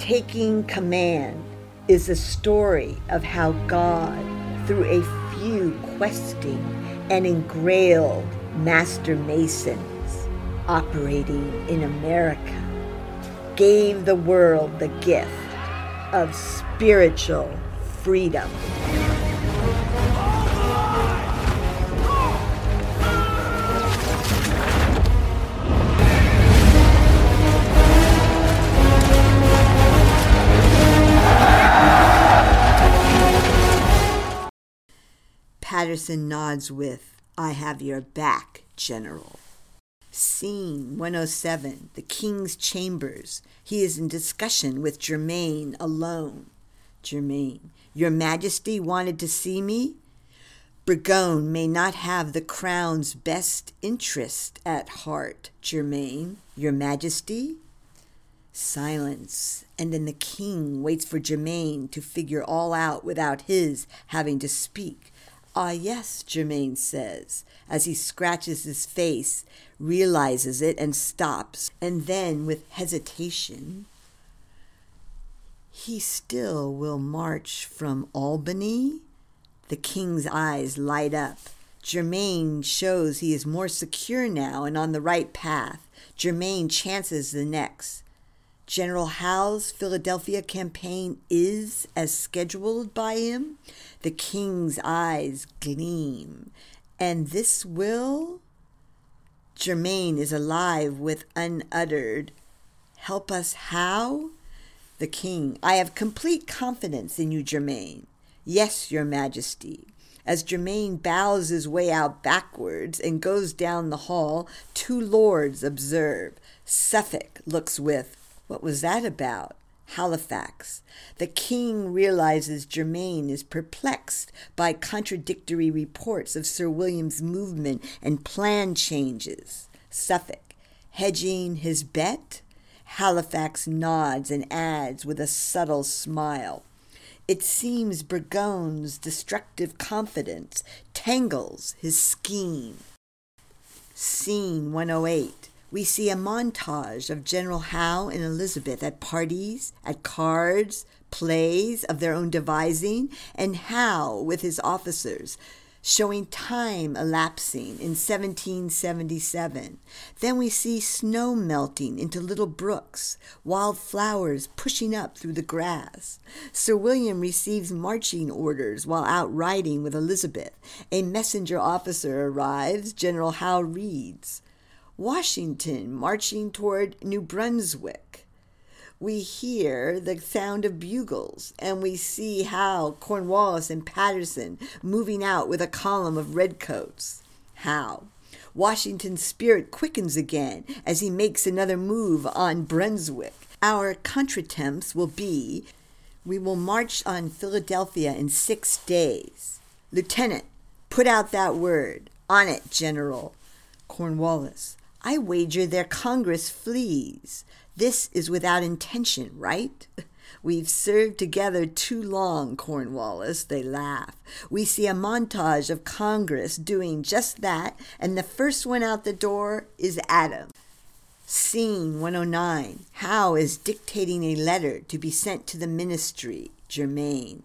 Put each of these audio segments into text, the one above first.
Taking command is a story of how God, through a few questing and engrailed master masons operating in America, gave the world the gift of spiritual freedom. Patterson nods with, I have your back, General. Scene 107, the King's Chambers. He is in discussion with Germain alone. Germain, Your Majesty wanted to see me? Burgoyne may not have the crown's best interest at heart, Germain. Your Majesty? Silence, and then the king waits for Germain to figure all out without his having to speak. Ah, yes, Germain says, as he scratches his face, realizes it, and stops, and then, with hesitation, he still will march from Albany? The king's eyes light up. Germain shows he is more secure now and on the right path. Germain chances the next. General Howe's Philadelphia campaign is as scheduled by him. The king's eyes gleam. And this will? Germain is alive with unuttered. Help us how? The king, I have complete confidence in you, Germain. Yes, your majesty. As Germain bows his way out backwards and goes down the hall, two lords observe. Suffolk looks with, What was that about? Halifax. The king realizes Germain is perplexed by contradictory reports of Sir William's movement and plan changes. Suffolk, hedging his bet? Halifax nods and adds with a subtle smile. It seems Burgoyne's destructive confidence tangles his scheme. Scene 108 we see a montage of General Howe and Elizabeth at parties, at cards, plays of their own devising, and Howe with his officers, showing time elapsing in 1777. Then we see snow melting into little brooks, wild flowers pushing up through the grass. Sir William receives marching orders while out riding with Elizabeth. A messenger officer arrives. General Howe reads. Washington marching toward New Brunswick. We hear the sound of bugles, and we see Howe Cornwallis and Patterson moving out with a column of redcoats. Howe. Washington's spirit quickens again as he makes another move on Brunswick. Our contretemps will be we will march on Philadelphia in six days. Lieutenant, put out that word. On it, General. Cornwallis. I wager their Congress flees. This is without intention, right? We've served together too long, Cornwallis, they laugh. We see a montage of Congress doing just that, and the first one out the door is Adam. Scene 109 Howe is dictating a letter to be sent to the ministry, Germain.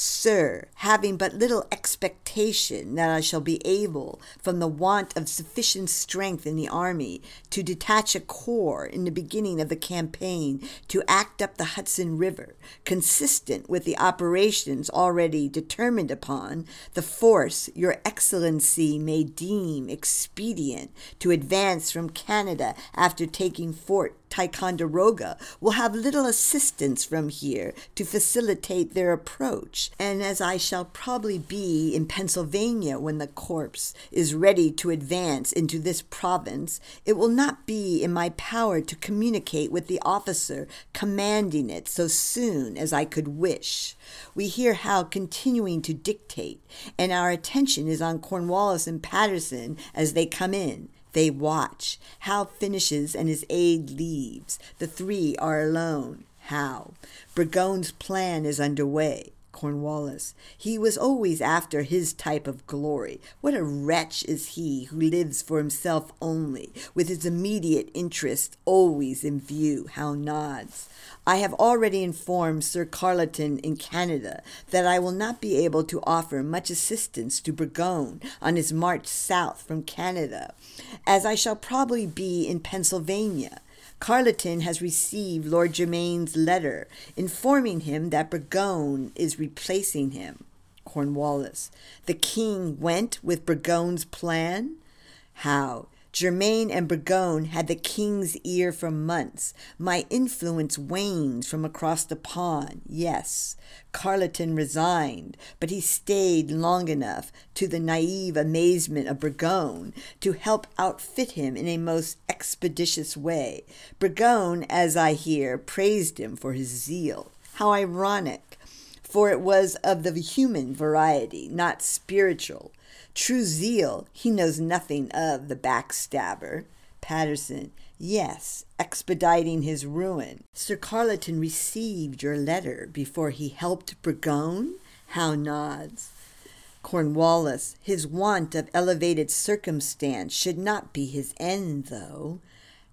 Sir, having but little expectation that I shall be able, from the want of sufficient strength in the army, to detach a corps in the beginning of the campaign to act up the Hudson River, consistent with the operations already determined upon, the force your Excellency may deem expedient to advance from Canada after taking Fort Ticonderoga will have little assistance from here to facilitate their approach, and as I shall probably be in Pennsylvania when the corps is ready to advance into this province, it will not be in my power to communicate with the officer commanding it so soon as I could wish. We hear Howe continuing to dictate, and our attention is on Cornwallis and Patterson as they come in. They watch. Howe finishes and his aide leaves. The three are alone. Howe. Burgoyne's plan is underway. Cornwallis. He was always after his type of glory. What a wretch is he who lives for himself only, with his immediate interest always in view. Howe nods. I have already informed Sir Carleton in Canada that I will not be able to offer much assistance to Burgoyne on his march south from Canada, as I shall probably be in Pennsylvania. Carleton has received Lord Germain's letter informing him that Burgoyne is replacing him. Cornwallis. The king went with Burgoyne's plan? How? Germain and Burgoyne had the king's ear for months. My influence waned from across the pond. Yes, Carleton resigned, but he stayed long enough, to the naive amazement of Burgoyne, to help outfit him in a most expeditious way. Burgoyne, as I hear, praised him for his zeal. How ironic! For it was of the human variety, not spiritual. True zeal, he knows nothing of the backstabber. Patterson, yes, expediting his ruin. Sir Carleton received your letter before he helped Burgoyne? Howe nods. Cornwallis, his want of elevated circumstance should not be his end, though.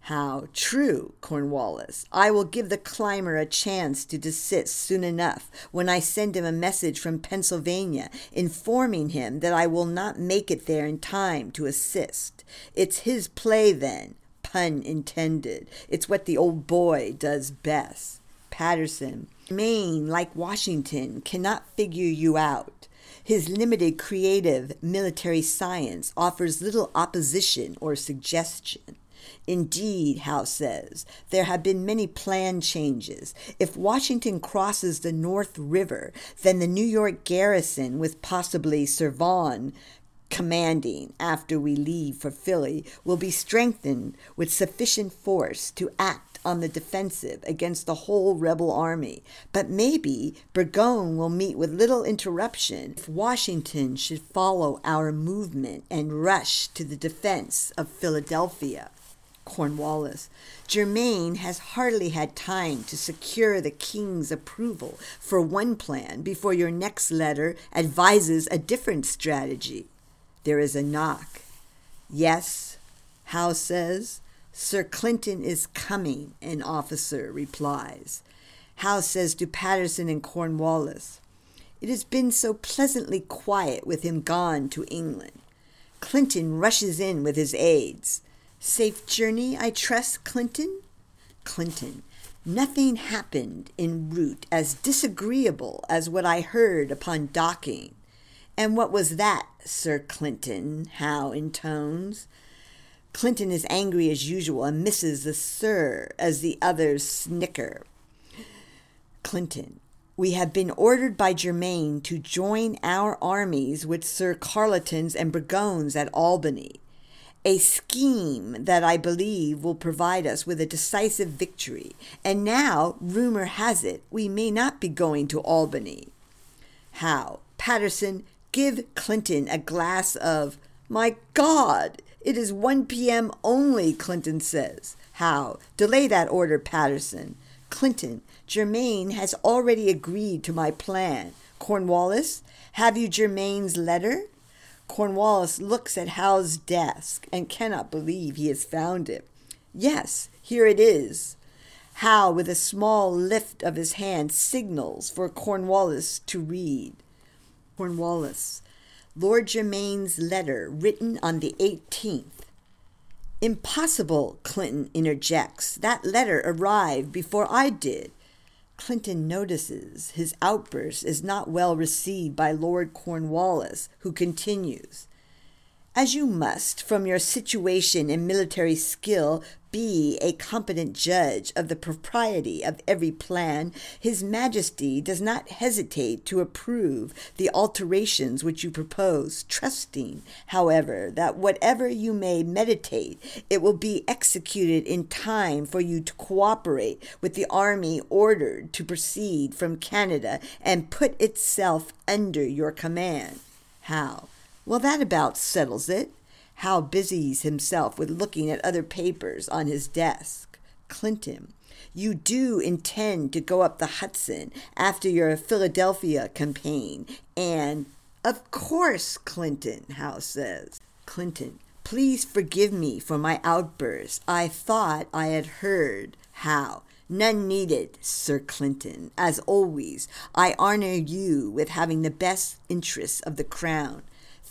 How true, Cornwallis. I will give the climber a chance to desist soon enough when I send him a message from Pennsylvania informing him that I will not make it there in time to assist. It's his play then, pun intended. It's what the old boy does best. Patterson, Maine, like Washington, cannot figure you out. His limited creative military science offers little opposition or suggestion. Indeed, Howe says, there have been many plan changes. If Washington crosses the North River, then the New York garrison, with possibly Vaughan commanding after we leave for Philly, will be strengthened with sufficient force to act on the defensive against the whole rebel army. But maybe Burgoyne will meet with little interruption if Washington should follow our movement and rush to the defense of Philadelphia. Cornwallis. Germain has hardly had time to secure the king's approval for one plan before your next letter advises a different strategy. There is a knock. Yes, Howe says. Sir Clinton is coming, an officer replies. Howe says to Patterson and Cornwallis, It has been so pleasantly quiet with him gone to England. Clinton rushes in with his aides. Safe journey, I trust, Clinton? Clinton. Nothing happened en route as disagreeable as what I heard upon docking. And what was that, Sir Clinton? Howe in tones? Clinton is angry as usual and misses the sir as the others snicker. Clinton. We have been ordered by Germain to join our armies with Sir Carleton's and Burgoyne's at Albany a scheme that I believe will provide us with a decisive victory. And now, rumor has it, we may not be going to Albany. How? Patterson, give Clinton a glass of. My God! It is 1 p.m. only, Clinton says. How? Delay that order, Patterson. Clinton, Germain has already agreed to my plan. Cornwallis, have you Germain's letter? Cornwallis looks at Howe's desk and cannot believe he has found it. Yes, here it is. Howe, with a small lift of his hand, signals for Cornwallis to read. Cornwallis, Lord Germain's letter written on the 18th. Impossible, Clinton interjects. That letter arrived before I did. Clinton notices his outburst is not well received by Lord Cornwallis, who continues As you must, from your situation and military skill, be a competent judge of the propriety of every plan, His Majesty does not hesitate to approve the alterations which you propose, trusting, however, that whatever you may meditate, it will be executed in time for you to cooperate with the army ordered to proceed from Canada and put itself under your command. How? Well, that about settles it. Howe busies himself with looking at other papers on his desk. Clinton. You do intend to go up the Hudson after your Philadelphia campaign. And, of course, Clinton, Howe says. Clinton, please forgive me for my outburst. I thought I had heard Howe. None needed, Sir Clinton. As always, I honor you with having the best interests of the crown.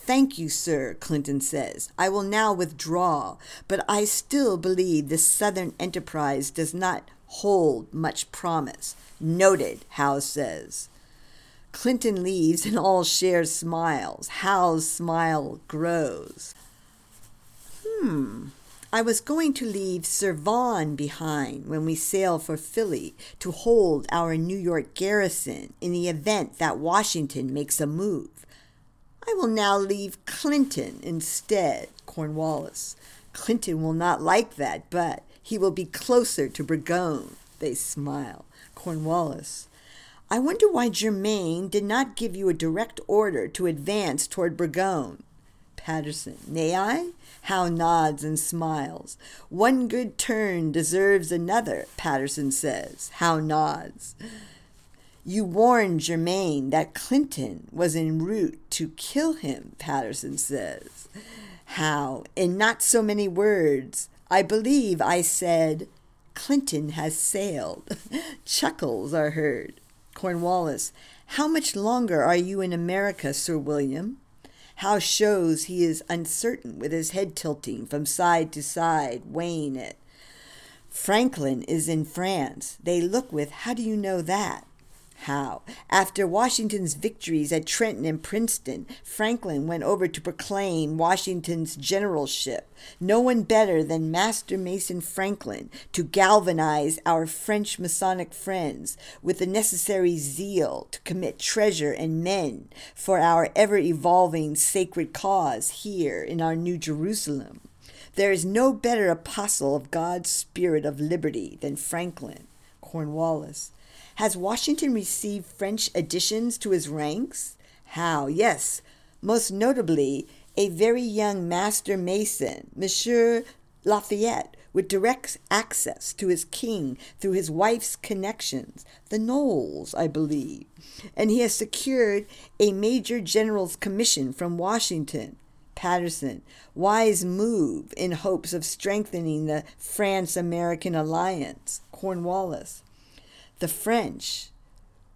Thank you, sir, Clinton says. I will now withdraw, but I still believe this Southern enterprise does not hold much promise. Noted, Howe says. Clinton leaves and all share smiles. Howe's smile grows. Hmm. I was going to leave Sir Vaughan behind when we sail for Philly to hold our New York garrison in the event that Washington makes a move. I will now leave Clinton instead, Cornwallis. Clinton will not like that, but he will be closer to Burgoyne. They smile. Cornwallis. I wonder why Germain did not give you a direct order to advance toward Burgoyne. Patterson. May I? Howe nods and smiles. One good turn deserves another, Patterson says. Howe nods. You warned Germain that Clinton was en route to kill him, Patterson says. Howe, in not so many words, I believe I said, Clinton has sailed. Chuckles are heard. Cornwallis, how much longer are you in America, Sir William? Howe shows he is uncertain, with his head tilting from side to side, weighing it. Franklin is in France. They look with, How do you know that? Howe? After Washington's victories at Trenton and Princeton, Franklin went over to proclaim Washington's generalship. No one better than Master Mason Franklin to galvanize our French Masonic friends with the necessary zeal to commit treasure and men for our ever evolving sacred cause here in our New Jerusalem. There is no better apostle of God's spirit of liberty than Franklin. Cornwallis. Has Washington received French additions to his ranks? How? Yes, most notably a very young master mason, Monsieur Lafayette, with direct access to his king through his wife's connections, the Noailles, I believe. And he has secured a major general's commission from Washington. Patterson, wise move in hopes of strengthening the France American alliance. Cornwallis, the French.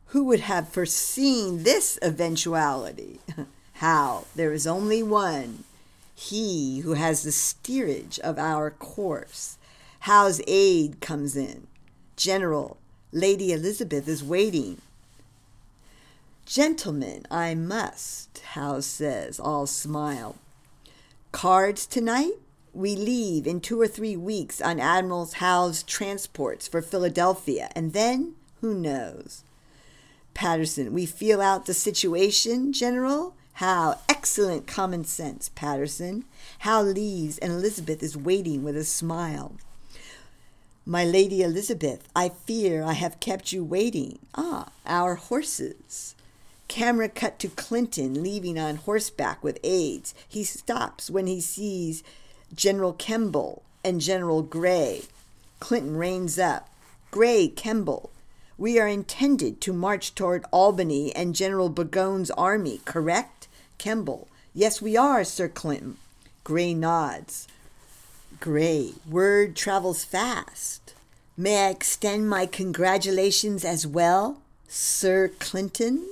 Who would have foreseen this eventuality? How? There is only one, he who has the steerage of our course. Howe's aid comes in. General, Lady Elizabeth is waiting. Gentlemen, I must, Howe says, all smile. Cards tonight? We leave in two or three weeks on Admiral Howe's transports for Philadelphia, and then who knows? Patterson, we feel out the situation, General? How excellent common sense, Patterson. Howe leaves, and Elizabeth is waiting with a smile. My Lady Elizabeth, I fear I have kept you waiting. Ah, our horses. Camera cut to Clinton leaving on horseback with aides. He stops when he sees General Kemble and General Gray. Clinton reins up. Gray, Kemble, we are intended to march toward Albany and General Burgoyne's army, correct? Kemble. Yes, we are, Sir Clinton. Gray nods. Gray, word travels fast. May I extend my congratulations as well, Sir Clinton?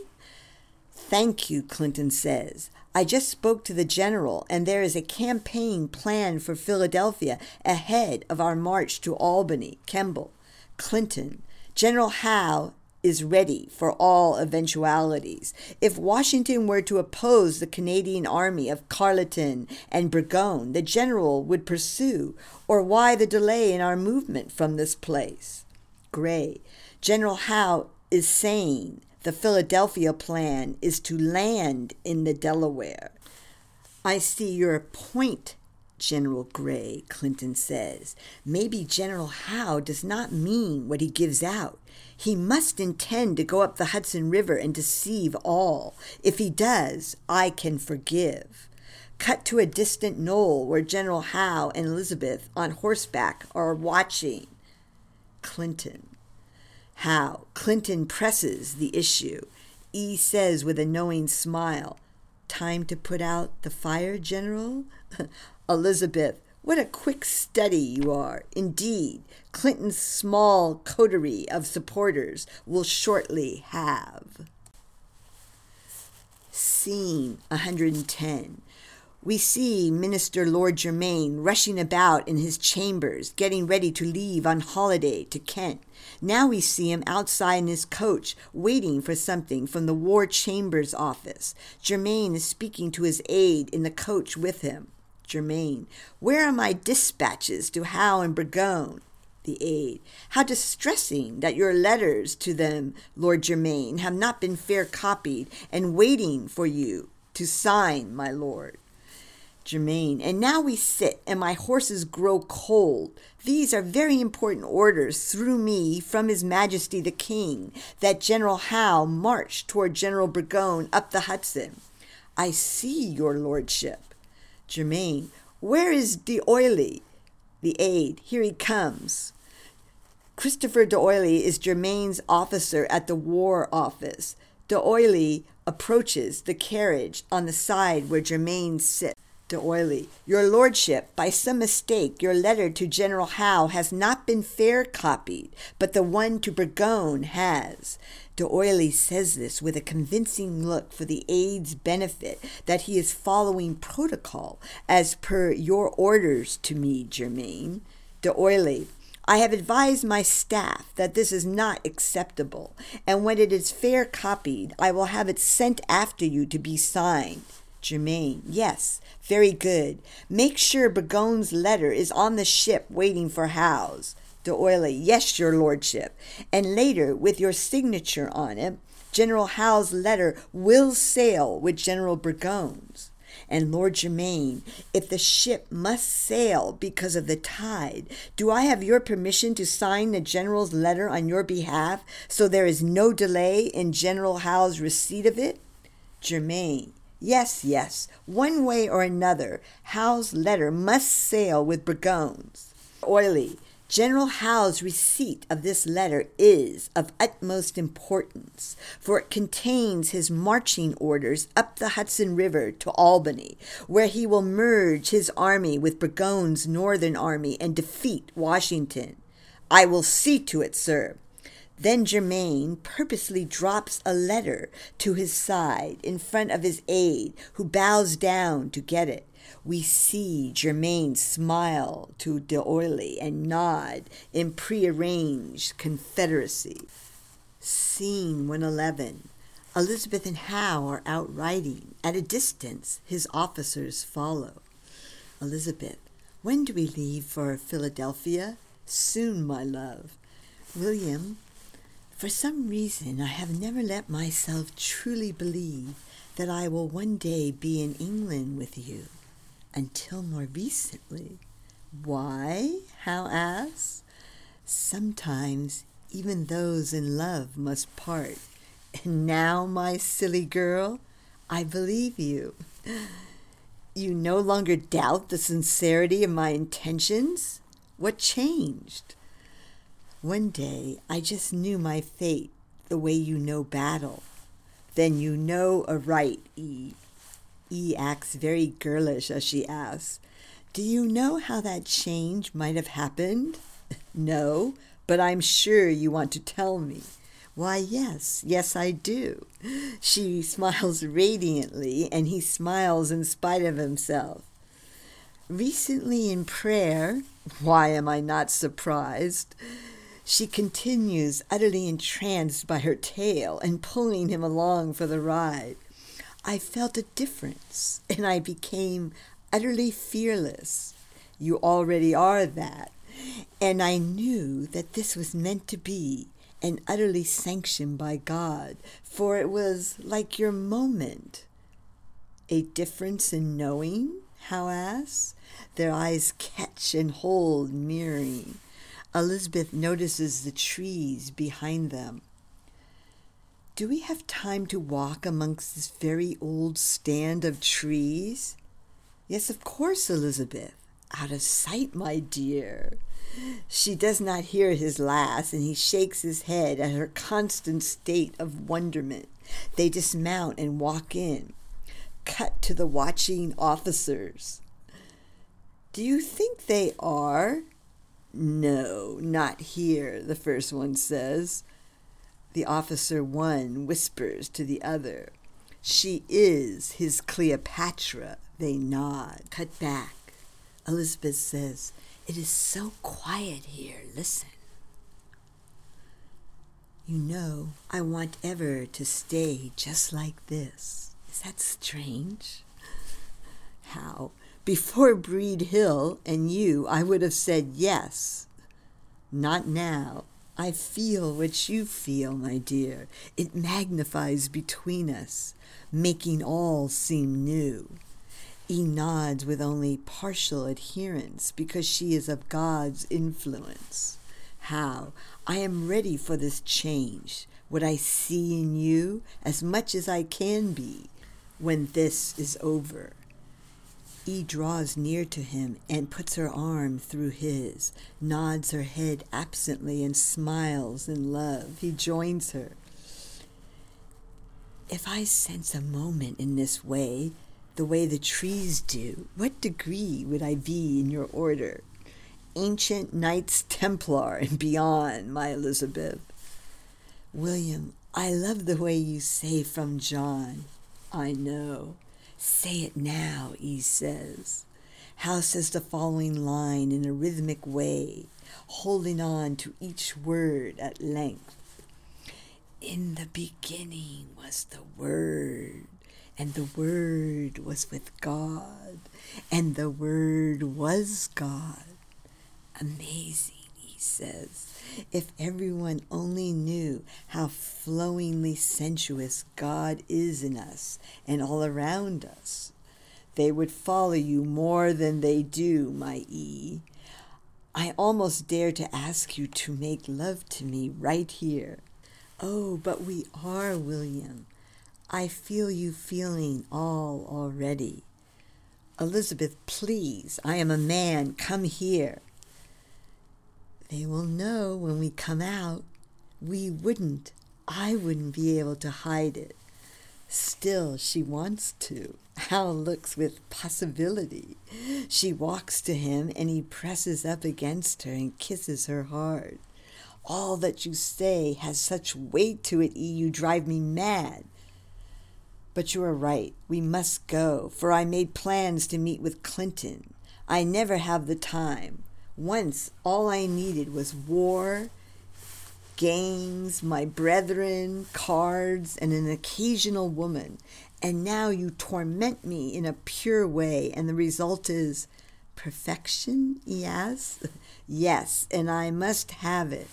Thank you, Clinton says. I just spoke to the general, and there is a campaign planned for Philadelphia ahead of our march to Albany. Kemble, Clinton, General Howe is ready for all eventualities. If Washington were to oppose the Canadian army of Carleton and Burgoyne, the general would pursue, or why the delay in our movement from this place? Gray, General Howe is saying the Philadelphia plan is to land in the Delaware. I see your point, General Gray, Clinton says. Maybe General Howe does not mean what he gives out. He must intend to go up the Hudson River and deceive all. If he does, I can forgive. Cut to a distant knoll where General Howe and Elizabeth on horseback are watching. Clinton. How? Clinton presses the issue. E says with a knowing smile, Time to put out the fire, General? Elizabeth, what a quick study you are. Indeed, Clinton's small coterie of supporters will shortly have. Scene 110. We see Minister Lord Germain rushing about in his chambers, getting ready to leave on holiday to Kent. Now we see him outside in his coach, waiting for something from the War Chambers office. Germain is speaking to his aide in the coach with him. Germain, where are my dispatches to Howe and Burgoyne? The aide, how distressing that your letters to them, Lord Germain, have not been fair copied and waiting for you to sign, my lord. Germain, and now we sit, and my horses grow cold. These are very important orders through me from His Majesty the King, that General Howe march toward General Burgoyne up the Hudson. I see, your lordship. Germain, where is D'Oyly? The aide, here he comes. Christopher D'Oyly is Germain's officer at the War Office. D'Oyly approaches the carriage on the side where Germain sits. D'Oyly, Your Lordship, by some mistake, your letter to General Howe has not been fair copied, but the one to Burgoyne has. D'Oyly says this with a convincing look for the aide's benefit that he is following protocol as per your orders to me, Germain. D'Oyly, I have advised my staff that this is not acceptable, and when it is fair copied, I will have it sent after you to be signed. Germain, yes, very good. Make sure Burgoyne's letter is on the ship waiting for Howe's. D'Oyly, yes, your lordship. And later, with your signature on it, General Howe's letter will sail with General Burgoyne's. And Lord Germain, if the ship must sail because of the tide, do I have your permission to sign the General's letter on your behalf so there is no delay in General Howe's receipt of it? Germain, Yes, yes, one way or another, Howe's letter must sail with Burgoyne's. D'Oyly, General Howe's receipt of this letter is of utmost importance, for it contains his marching orders up the Hudson River to Albany, where he will merge his army with Burgoyne's northern army and defeat Washington. I will see to it, sir. Then Germain purposely drops a letter to his side in front of his aide, who bows down to get it. We see Germain smile to D'Oyly and nod in prearranged confederacy. Scene 111. Elizabeth and Howe are out riding. At a distance, his officers follow. Elizabeth, when do we leave for Philadelphia? Soon, my love. William, for some reason, I have never let myself truly believe that I will one day be in England with you until more recently. Why? Howe asks. Sometimes even those in love must part. And now, my silly girl, I believe you. You no longer doubt the sincerity of my intentions? What changed? One day I just knew my fate the way you know battle. Then you know aright, E. E acts very girlish as she asks, Do you know how that change might have happened? no, but I'm sure you want to tell me. Why, yes, yes, I do. She smiles radiantly, and he smiles in spite of himself. Recently in prayer, why am I not surprised? She continues, utterly entranced by her tale and pulling him along for the ride. I felt a difference, and I became utterly fearless. You already are that. And I knew that this was meant to be and utterly sanctioned by God, for it was like your moment. A difference in knowing? Howe asks. Their eyes catch and hold, mirroring. Elizabeth notices the trees behind them. Do we have time to walk amongst this very old stand of trees? Yes, of course, Elizabeth. Out of sight, my dear. She does not hear his last, and he shakes his head at her constant state of wonderment. They dismount and walk in. Cut to the watching officers. Do you think they are? No, not here, the first one says. The officer one whispers to the other. She is his Cleopatra. They nod. Cut back. Elizabeth says, It is so quiet here. Listen. You know, I want ever to stay just like this. Is that strange? How? Before Breed Hill and you, I would have said yes. Not now. I feel what you feel, my dear. It magnifies between us, making all seem new. E nods with only partial adherence because she is of God's influence. How? I am ready for this change, what I see in you, as much as I can be, when this is over. E draws near to him and puts her arm through his, nods her head absently, and smiles in love. He joins her. If I sense a moment in this way, the way the trees do, what degree would I be in your order? Ancient Knights Templar and beyond, my Elizabeth. William, I love the way you say from John. I know. Say it now, E says. Hal says the following line in a rhythmic way, holding on to each word at length. In the beginning was the Word, and the Word was with God, and the Word was God. Amazing, says. If everyone only knew how flowingly sensuous God is in us and all around us, they would follow you more than they do, my E. I almost dare to ask you to make love to me right here. Oh, but we are, William. I feel you feeling all already. Elizabeth, please, I am a man. Come here. They will know when we come out. We wouldn't. I wouldn't be able to hide it. Still, she wants to. Hal looks with possibility. She walks to him, and he presses up against her and kisses her hard. All that you say has such weight to it, E, you drive me mad. But you are right. We must go, for I made plans to meet with Clinton. I never have the time. Once all I needed was war, games, my brethren, cards, and an occasional woman. And now you torment me in a pure way, and the result is perfection? Yes. Yes, and I must have it.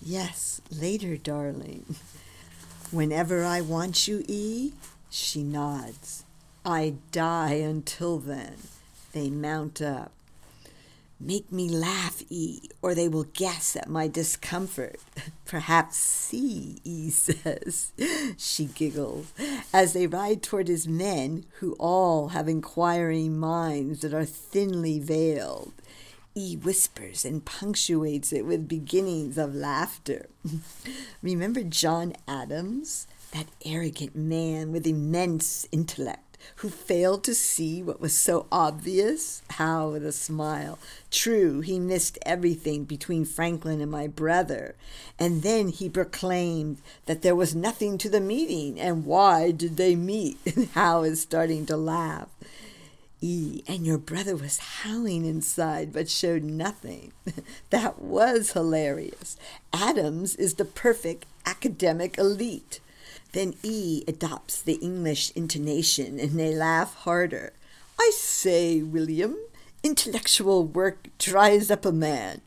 Yes, later, darling. Whenever I want you, E, she nods. I die until then. They mount up. Make me laugh, E, or they will guess at my discomfort. Perhaps see, E says. She giggles as they ride toward his men, who all have inquiring minds that are thinly veiled. E whispers and punctuates it with beginnings of laughter. Remember John Adams, that arrogant man with immense intellect? Who failed to see what was so obvious? Howe, with a smile. True, he missed everything between Franklin and my brother. And then he proclaimed that there was nothing to the meeting, and why did they meet? Hal is starting to laugh. E, and your brother was howling inside but showed nothing. that was hilarious. Adams is the perfect academic elite. Then E adopts the English intonation and they laugh harder. I say, William, intellectual work dries up a man.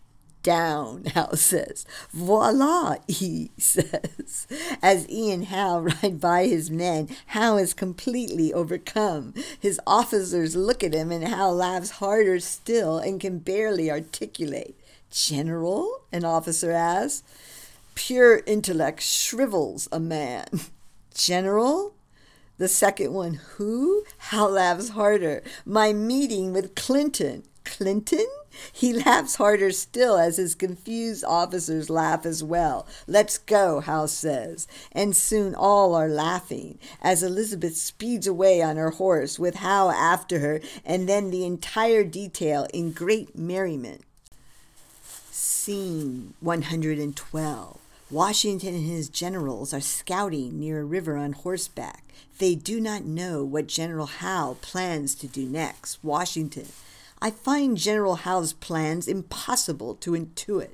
Down, Hal says. Voila, E says. As E and Hal ride by his men, Hal is completely overcome. His officers look at him and Hal laughs harder still and can barely articulate. General? An officer asks. Pure intellect shrivels a man. General? The second one, who? Hal laughs harder. My meeting with Clinton. Clinton? He laughs harder still as his confused officers laugh as well. Let's go, Howe says. And soon all are laughing as Elizabeth speeds away on her horse with Howe after her, and then the entire detail in great merriment. Scene 112. Washington and his generals are scouting near a river on horseback. They do not know what General Howe plans to do next. Washington. I find General Howe's plans impossible to intuit.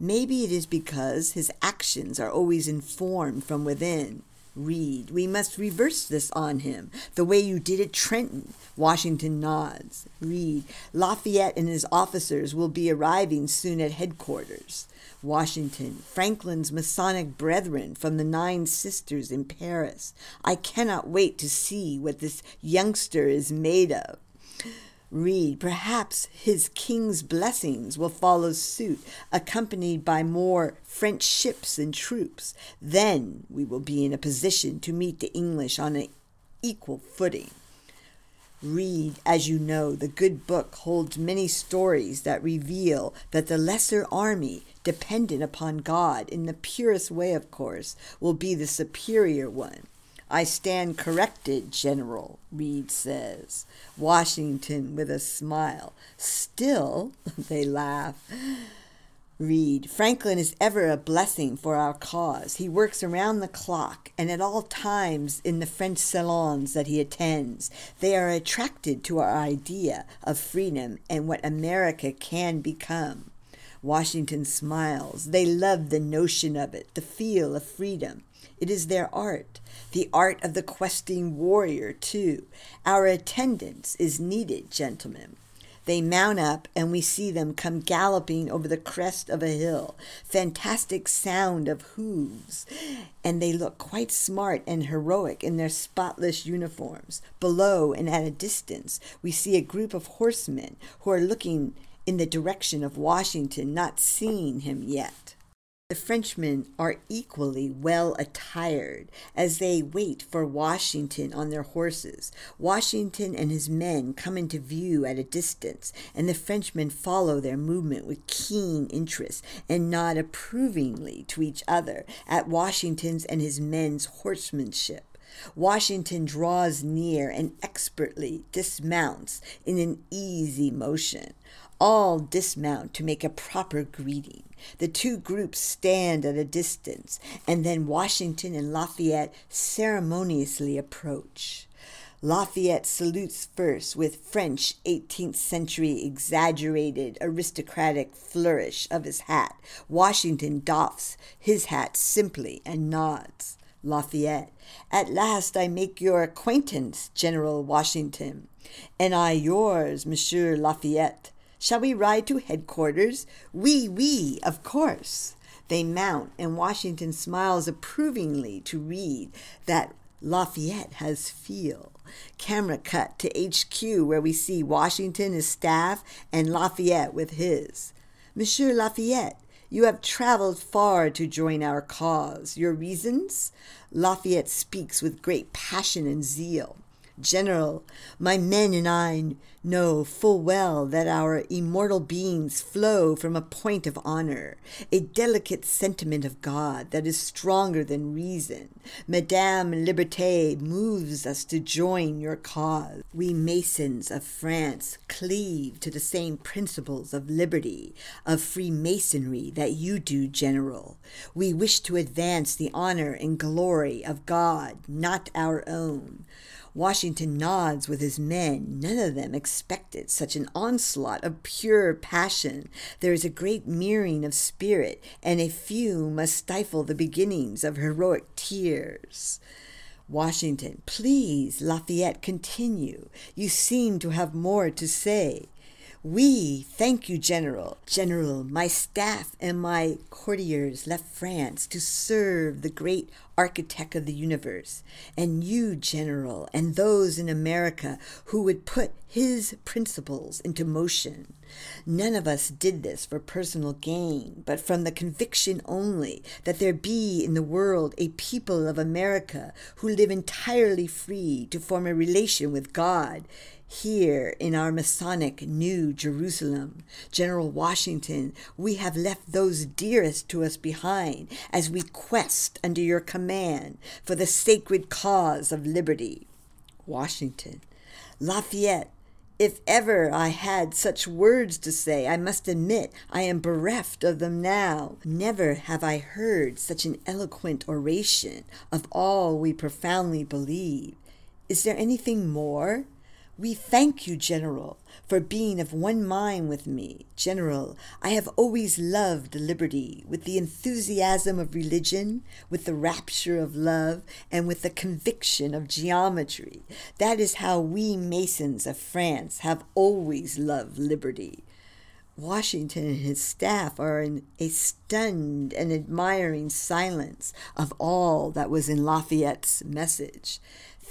Maybe it is because his actions are always informed from within. Reed, we must reverse this on him, the way you did at Trenton. Washington nods. Reed, Lafayette and his officers will be arriving soon at headquarters. Washington, Franklin's Masonic brethren from the Nine Sisters in Paris. I cannot wait to see what this youngster is made of. Reed, perhaps his king's blessings will follow suit, accompanied by more French ships and troops. Then we will be in a position to meet the English on an equal footing. Reed, as you know, the good book holds many stories that reveal that the lesser army, dependent upon God in the purest way, of course, will be the superior one. I stand corrected, General, Reed says. Washington with a smile. Still, they laugh. Reed, Franklin is ever a blessing for our cause. He works around the clock and at all times in the French salons that he attends. They are attracted to our idea of freedom and what America can become. Washington smiles. They love the notion of it, the feel of freedom. It is their art, the art of the questing warrior, too. Our attendance is needed, gentlemen. They mount up, and we see them come galloping over the crest of a hill. Fantastic sound of hooves, and they look quite smart and heroic in their spotless uniforms. Below and at a distance, we see a group of horsemen who are looking in the direction of Washington, not seeing him yet. The Frenchmen are equally well attired as they wait for Washington on their horses. Washington and his men come into view at a distance, and the Frenchmen follow their movement with keen interest and nod approvingly to each other at Washington's and his men's horsemanship. Washington draws near and expertly dismounts in an easy motion. All dismount to make a proper greeting. The two groups stand at a distance, and then Washington and Lafayette ceremoniously approach. Lafayette salutes first with French 18th century exaggerated aristocratic flourish of his hat. Washington doffs his hat simply and nods. Lafayette, at last I make your acquaintance, General Washington, and I yours, Monsieur Lafayette. Shall we ride to headquarters? Oui, oui, of course. They mount, and Washington smiles approvingly to Reed that Lafayette has feel. Camera cut to HQ, where we see Washington, his staff, and Lafayette with his. Monsieur Lafayette, you have traveled far to join our cause. Your reasons? Lafayette speaks with great passion and zeal. General, my men and I know full well that our immortal beings flow from a point of honor, a delicate sentiment of God that is stronger than reason. Madame Liberté moves us to join your cause. We Masons of France cleave to the same principles of liberty, of Freemasonry that you do, General. We wish to advance the honor and glory of God, not our own. Washington nods with his men. None of them expected such an onslaught of pure passion. There is a great mirroring of spirit, and a few must stifle the beginnings of heroic tears. Washington, please, Lafayette, continue. You seem to have more to say. We thank you, General. General, my staff and my courtiers left France to serve the great architect of the universe. And you, General, and those in America who would put his principles into motion. None of us did this for personal gain, but from the conviction only that there be in the world a people of America who live entirely free to form a relation with God here in our Masonic New Jerusalem. General Washington, we have left those dearest to us behind as we quest under your command for the sacred cause of liberty. Washington, Lafayette, if ever I had such words to say, I must admit I am bereft of them now. Never have I heard such an eloquent oration of all we profoundly believe. Is there anything more? We thank you, General, for being of one mind with me. General, I have always loved liberty with the enthusiasm of religion, with the rapture of love, and with the conviction of geometry. That is how we Masons of France have always loved liberty. Washington and his staff are in a stunned and admiring silence of all that was in Lafayette's message.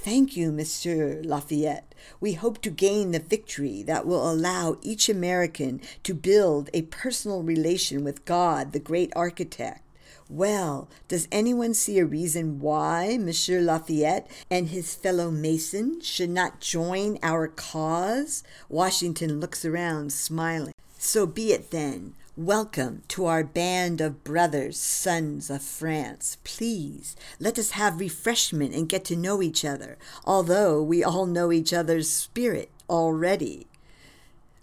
Thank you, Monsieur Lafayette. We hope to gain the victory that will allow each American to build a personal relation with God, the great architect. Well, does anyone see a reason why Monsieur Lafayette and his fellow Masons should not join our cause? Washington looks around, smiling. So be it then. Welcome to our band of brothers, sons of France. Please let us have refreshment and get to know each other, although we all know each other's spirit already.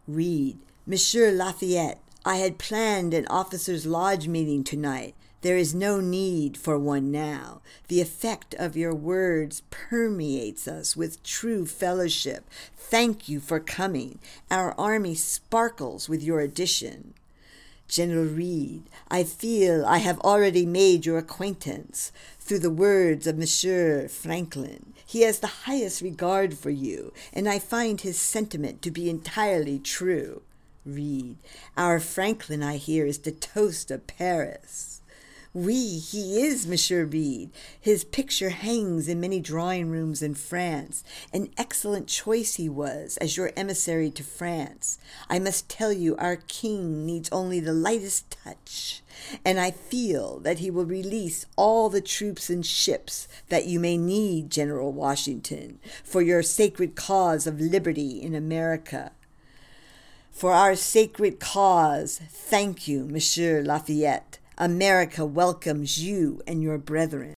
Read, Monsieur Lafayette, I had planned an officers' lodge meeting tonight. There is no need for one now. The effect of your words permeates us with true fellowship. Thank you for coming. Our army sparkles with your addition. General Reed, I feel I have already made your acquaintance through the words of Monsieur Franklin. He has the highest regard for you, and I find his sentiment to be entirely true. Reed, our Franklin, I hear, is the toast of Paris. Oui, he is, Monsieur Reed. His picture hangs in many drawing rooms in France. An excellent choice he was as your emissary to France. I must tell you, our king needs only the lightest touch, and I feel that he will release all the troops and ships that you may need, General Washington, for your sacred cause of liberty in America. For our sacred cause, thank you, Monsieur Lafayette. America welcomes you and your brethren.